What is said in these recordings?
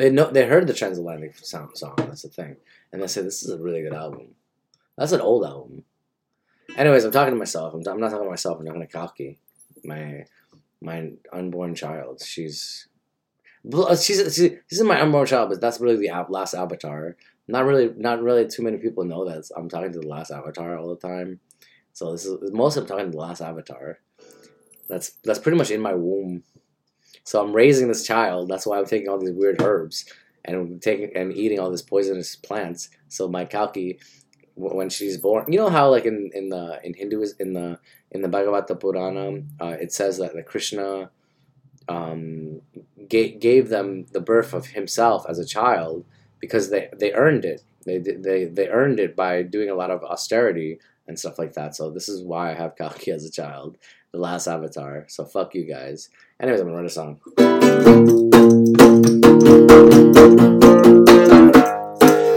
They know they heard the transatlantic sound song. That's the thing, and they said this is a really good album. That's an old album. Anyways, I'm talking to myself. I'm, I'm not talking to myself. I'm talking to Kalki, my my unborn child. She's uh, she's, she's she's my unborn child, but that's really the last avatar. Not really, not really. Too many people know that I'm talking to the last avatar all the time. So this is most of talking to the last avatar. That's that's pretty much in my womb. So I'm raising this child. That's why I'm taking all these weird herbs and taking and eating all these poisonous plants. So my Kalki, when she's born, you know how like in in the in Hinduism in the in the Bhagavata Purana, uh, it says that the Krishna um, gave, gave them the birth of himself as a child because they, they earned it. They, they, they earned it by doing a lot of austerity and stuff like that. So this is why I have Kalki as a child, the last avatar. So fuck you guys. Anyways, I'm gonna write a song.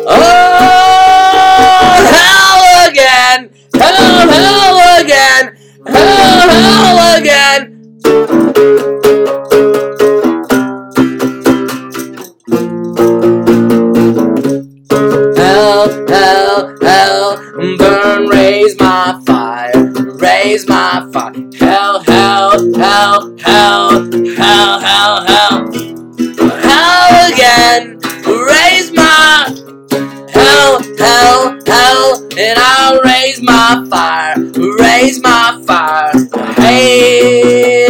Oh, hell again! Hell, hell again! Hell, hell raise my fire. Hell, hell, hell, hell, hell, hell, hell, hell again, raise my hell, hell, hell, and I'll raise my fire, raise my fire. Hey,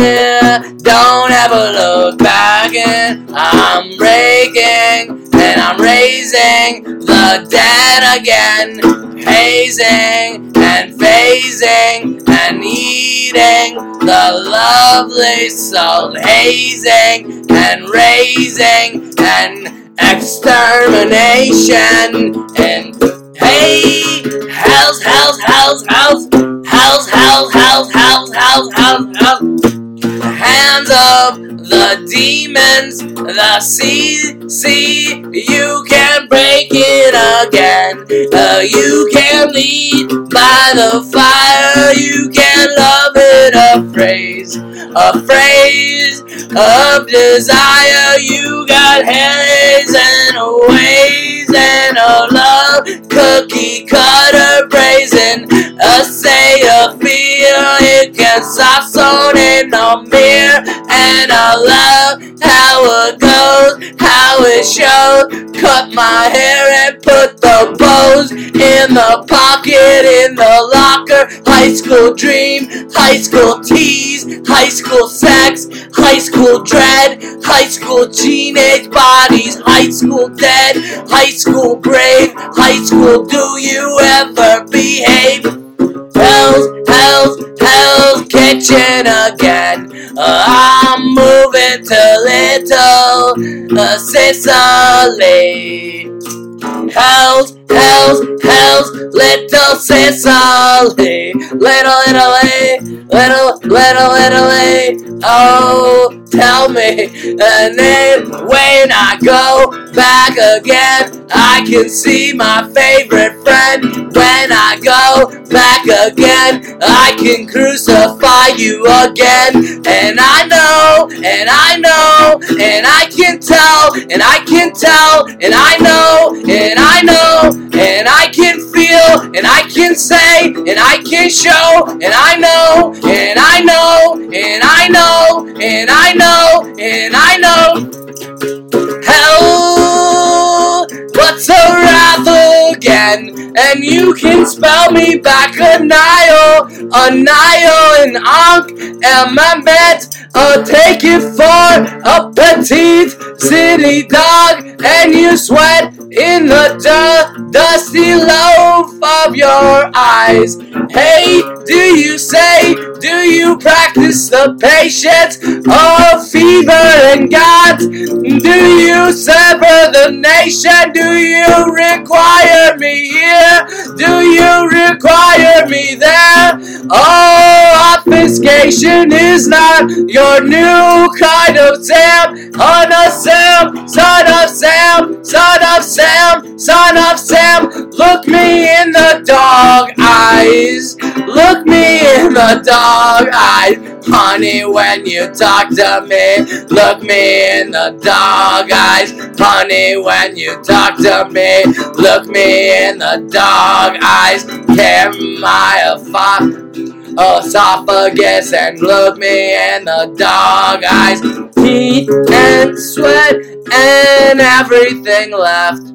don't ever look back, and I'm breaking, and I'm raising the dead again, hazing and phasing and eating the lovely soul, hazing and raising and extermination and hey hell's hell's hell's hell's hell's hell's hell's hell's hell's hell's hell's hands of the demons the sea sea you can break it again uh, you can lead by the fire you can love it a phrase a phrase of desire. You got hands and a ways and a love cookie cutter brazen. A fear, on in the mirror. And I love how it goes, how it shows. Cut my hair and put the bows in the pocket, in the locker. High school dream, high school tease, high school sex, high school dread, high school teenage bodies, high school dead, high school brave, high school do you ever behave? Hell's, hell's, hell's kitchen again. Uh, I'm moving to little uh, Sicily. Hell's, hell's, hell's little Sicily. Little Italy, little, little eh, Italy. Eh. Oh, tell me the name when I go back again. I can see my favorite friend when I go back again. I can crucify you again. And I know, and I know, and I can tell, and I can tell, and I know, and I know, and I can feel, and I can say, and I can show, and I know, and I know, and I know, and I know, and I know. Again? And you can spell me back a Nile, a Nile, an Ankh, and my. I'll take it for a petite city dog, and you sweat in the du- dusty loaf of your eyes. Hey, do you say, do you practice the patience of fever and God? Do you sever the nation? Do you require me here? Do you require me there? Oh, obfuscation is not your new kind of Sam. Son of Sam, son of Sam, son of Sam, son of Sam. Look me in the dog eyes. In the dog eyes. Honey, when you talk to me, look me in the dog eyes. Honey, when you talk to me, look me in the dog eyes. Carry my esophagus and look me in the dog eyes. Heat and sweat and everything left.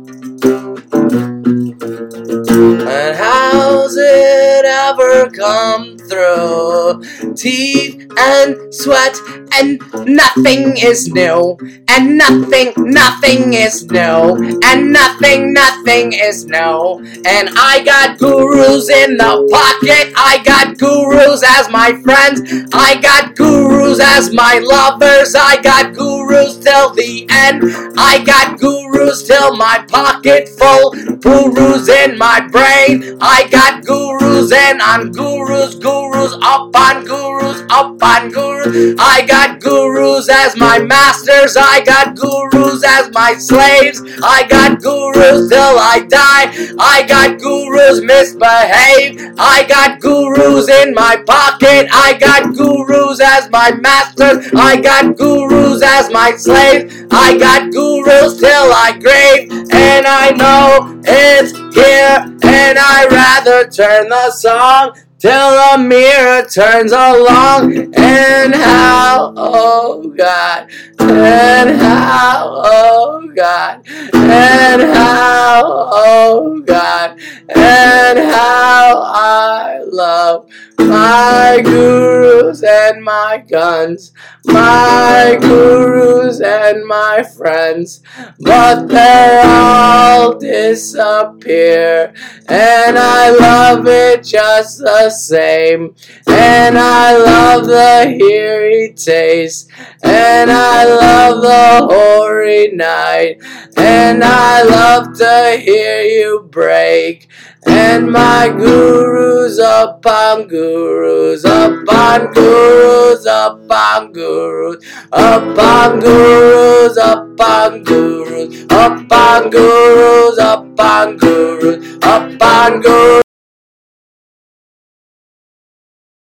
Teeth and sweat and nothing is new. And nothing, nothing is new. And nothing, nothing is new. And I got gurus in the pocket. I got gurus as my friends. I got gurus as my lovers. I got gurus till the end. I got gurus till my pocket full. Gurus in my brain. I got gurus and I'm gurus, gurus up on gurus, up on gurus. I got gurus as my masters. I got gurus as my slaves. I got gurus till I die. I got gurus misbehave. I got gurus in my pocket. I got gurus as my masters. I got gurus as my slaves. I got gurus till I grave. And I know it's here. And I rather turn the song till the mirror turns along. And how, oh God, and how, oh God, and how, oh God, and how I love my gurus and my guns, my gurus and my friends, but they all disappear, and I love it just the same, and I love the hairy taste, and I love the hoary night, and I love to hear you break. And my gurus up on gurus, up on gurus, up gurus, up gurus, up gurus, up gurus, up gurus, up.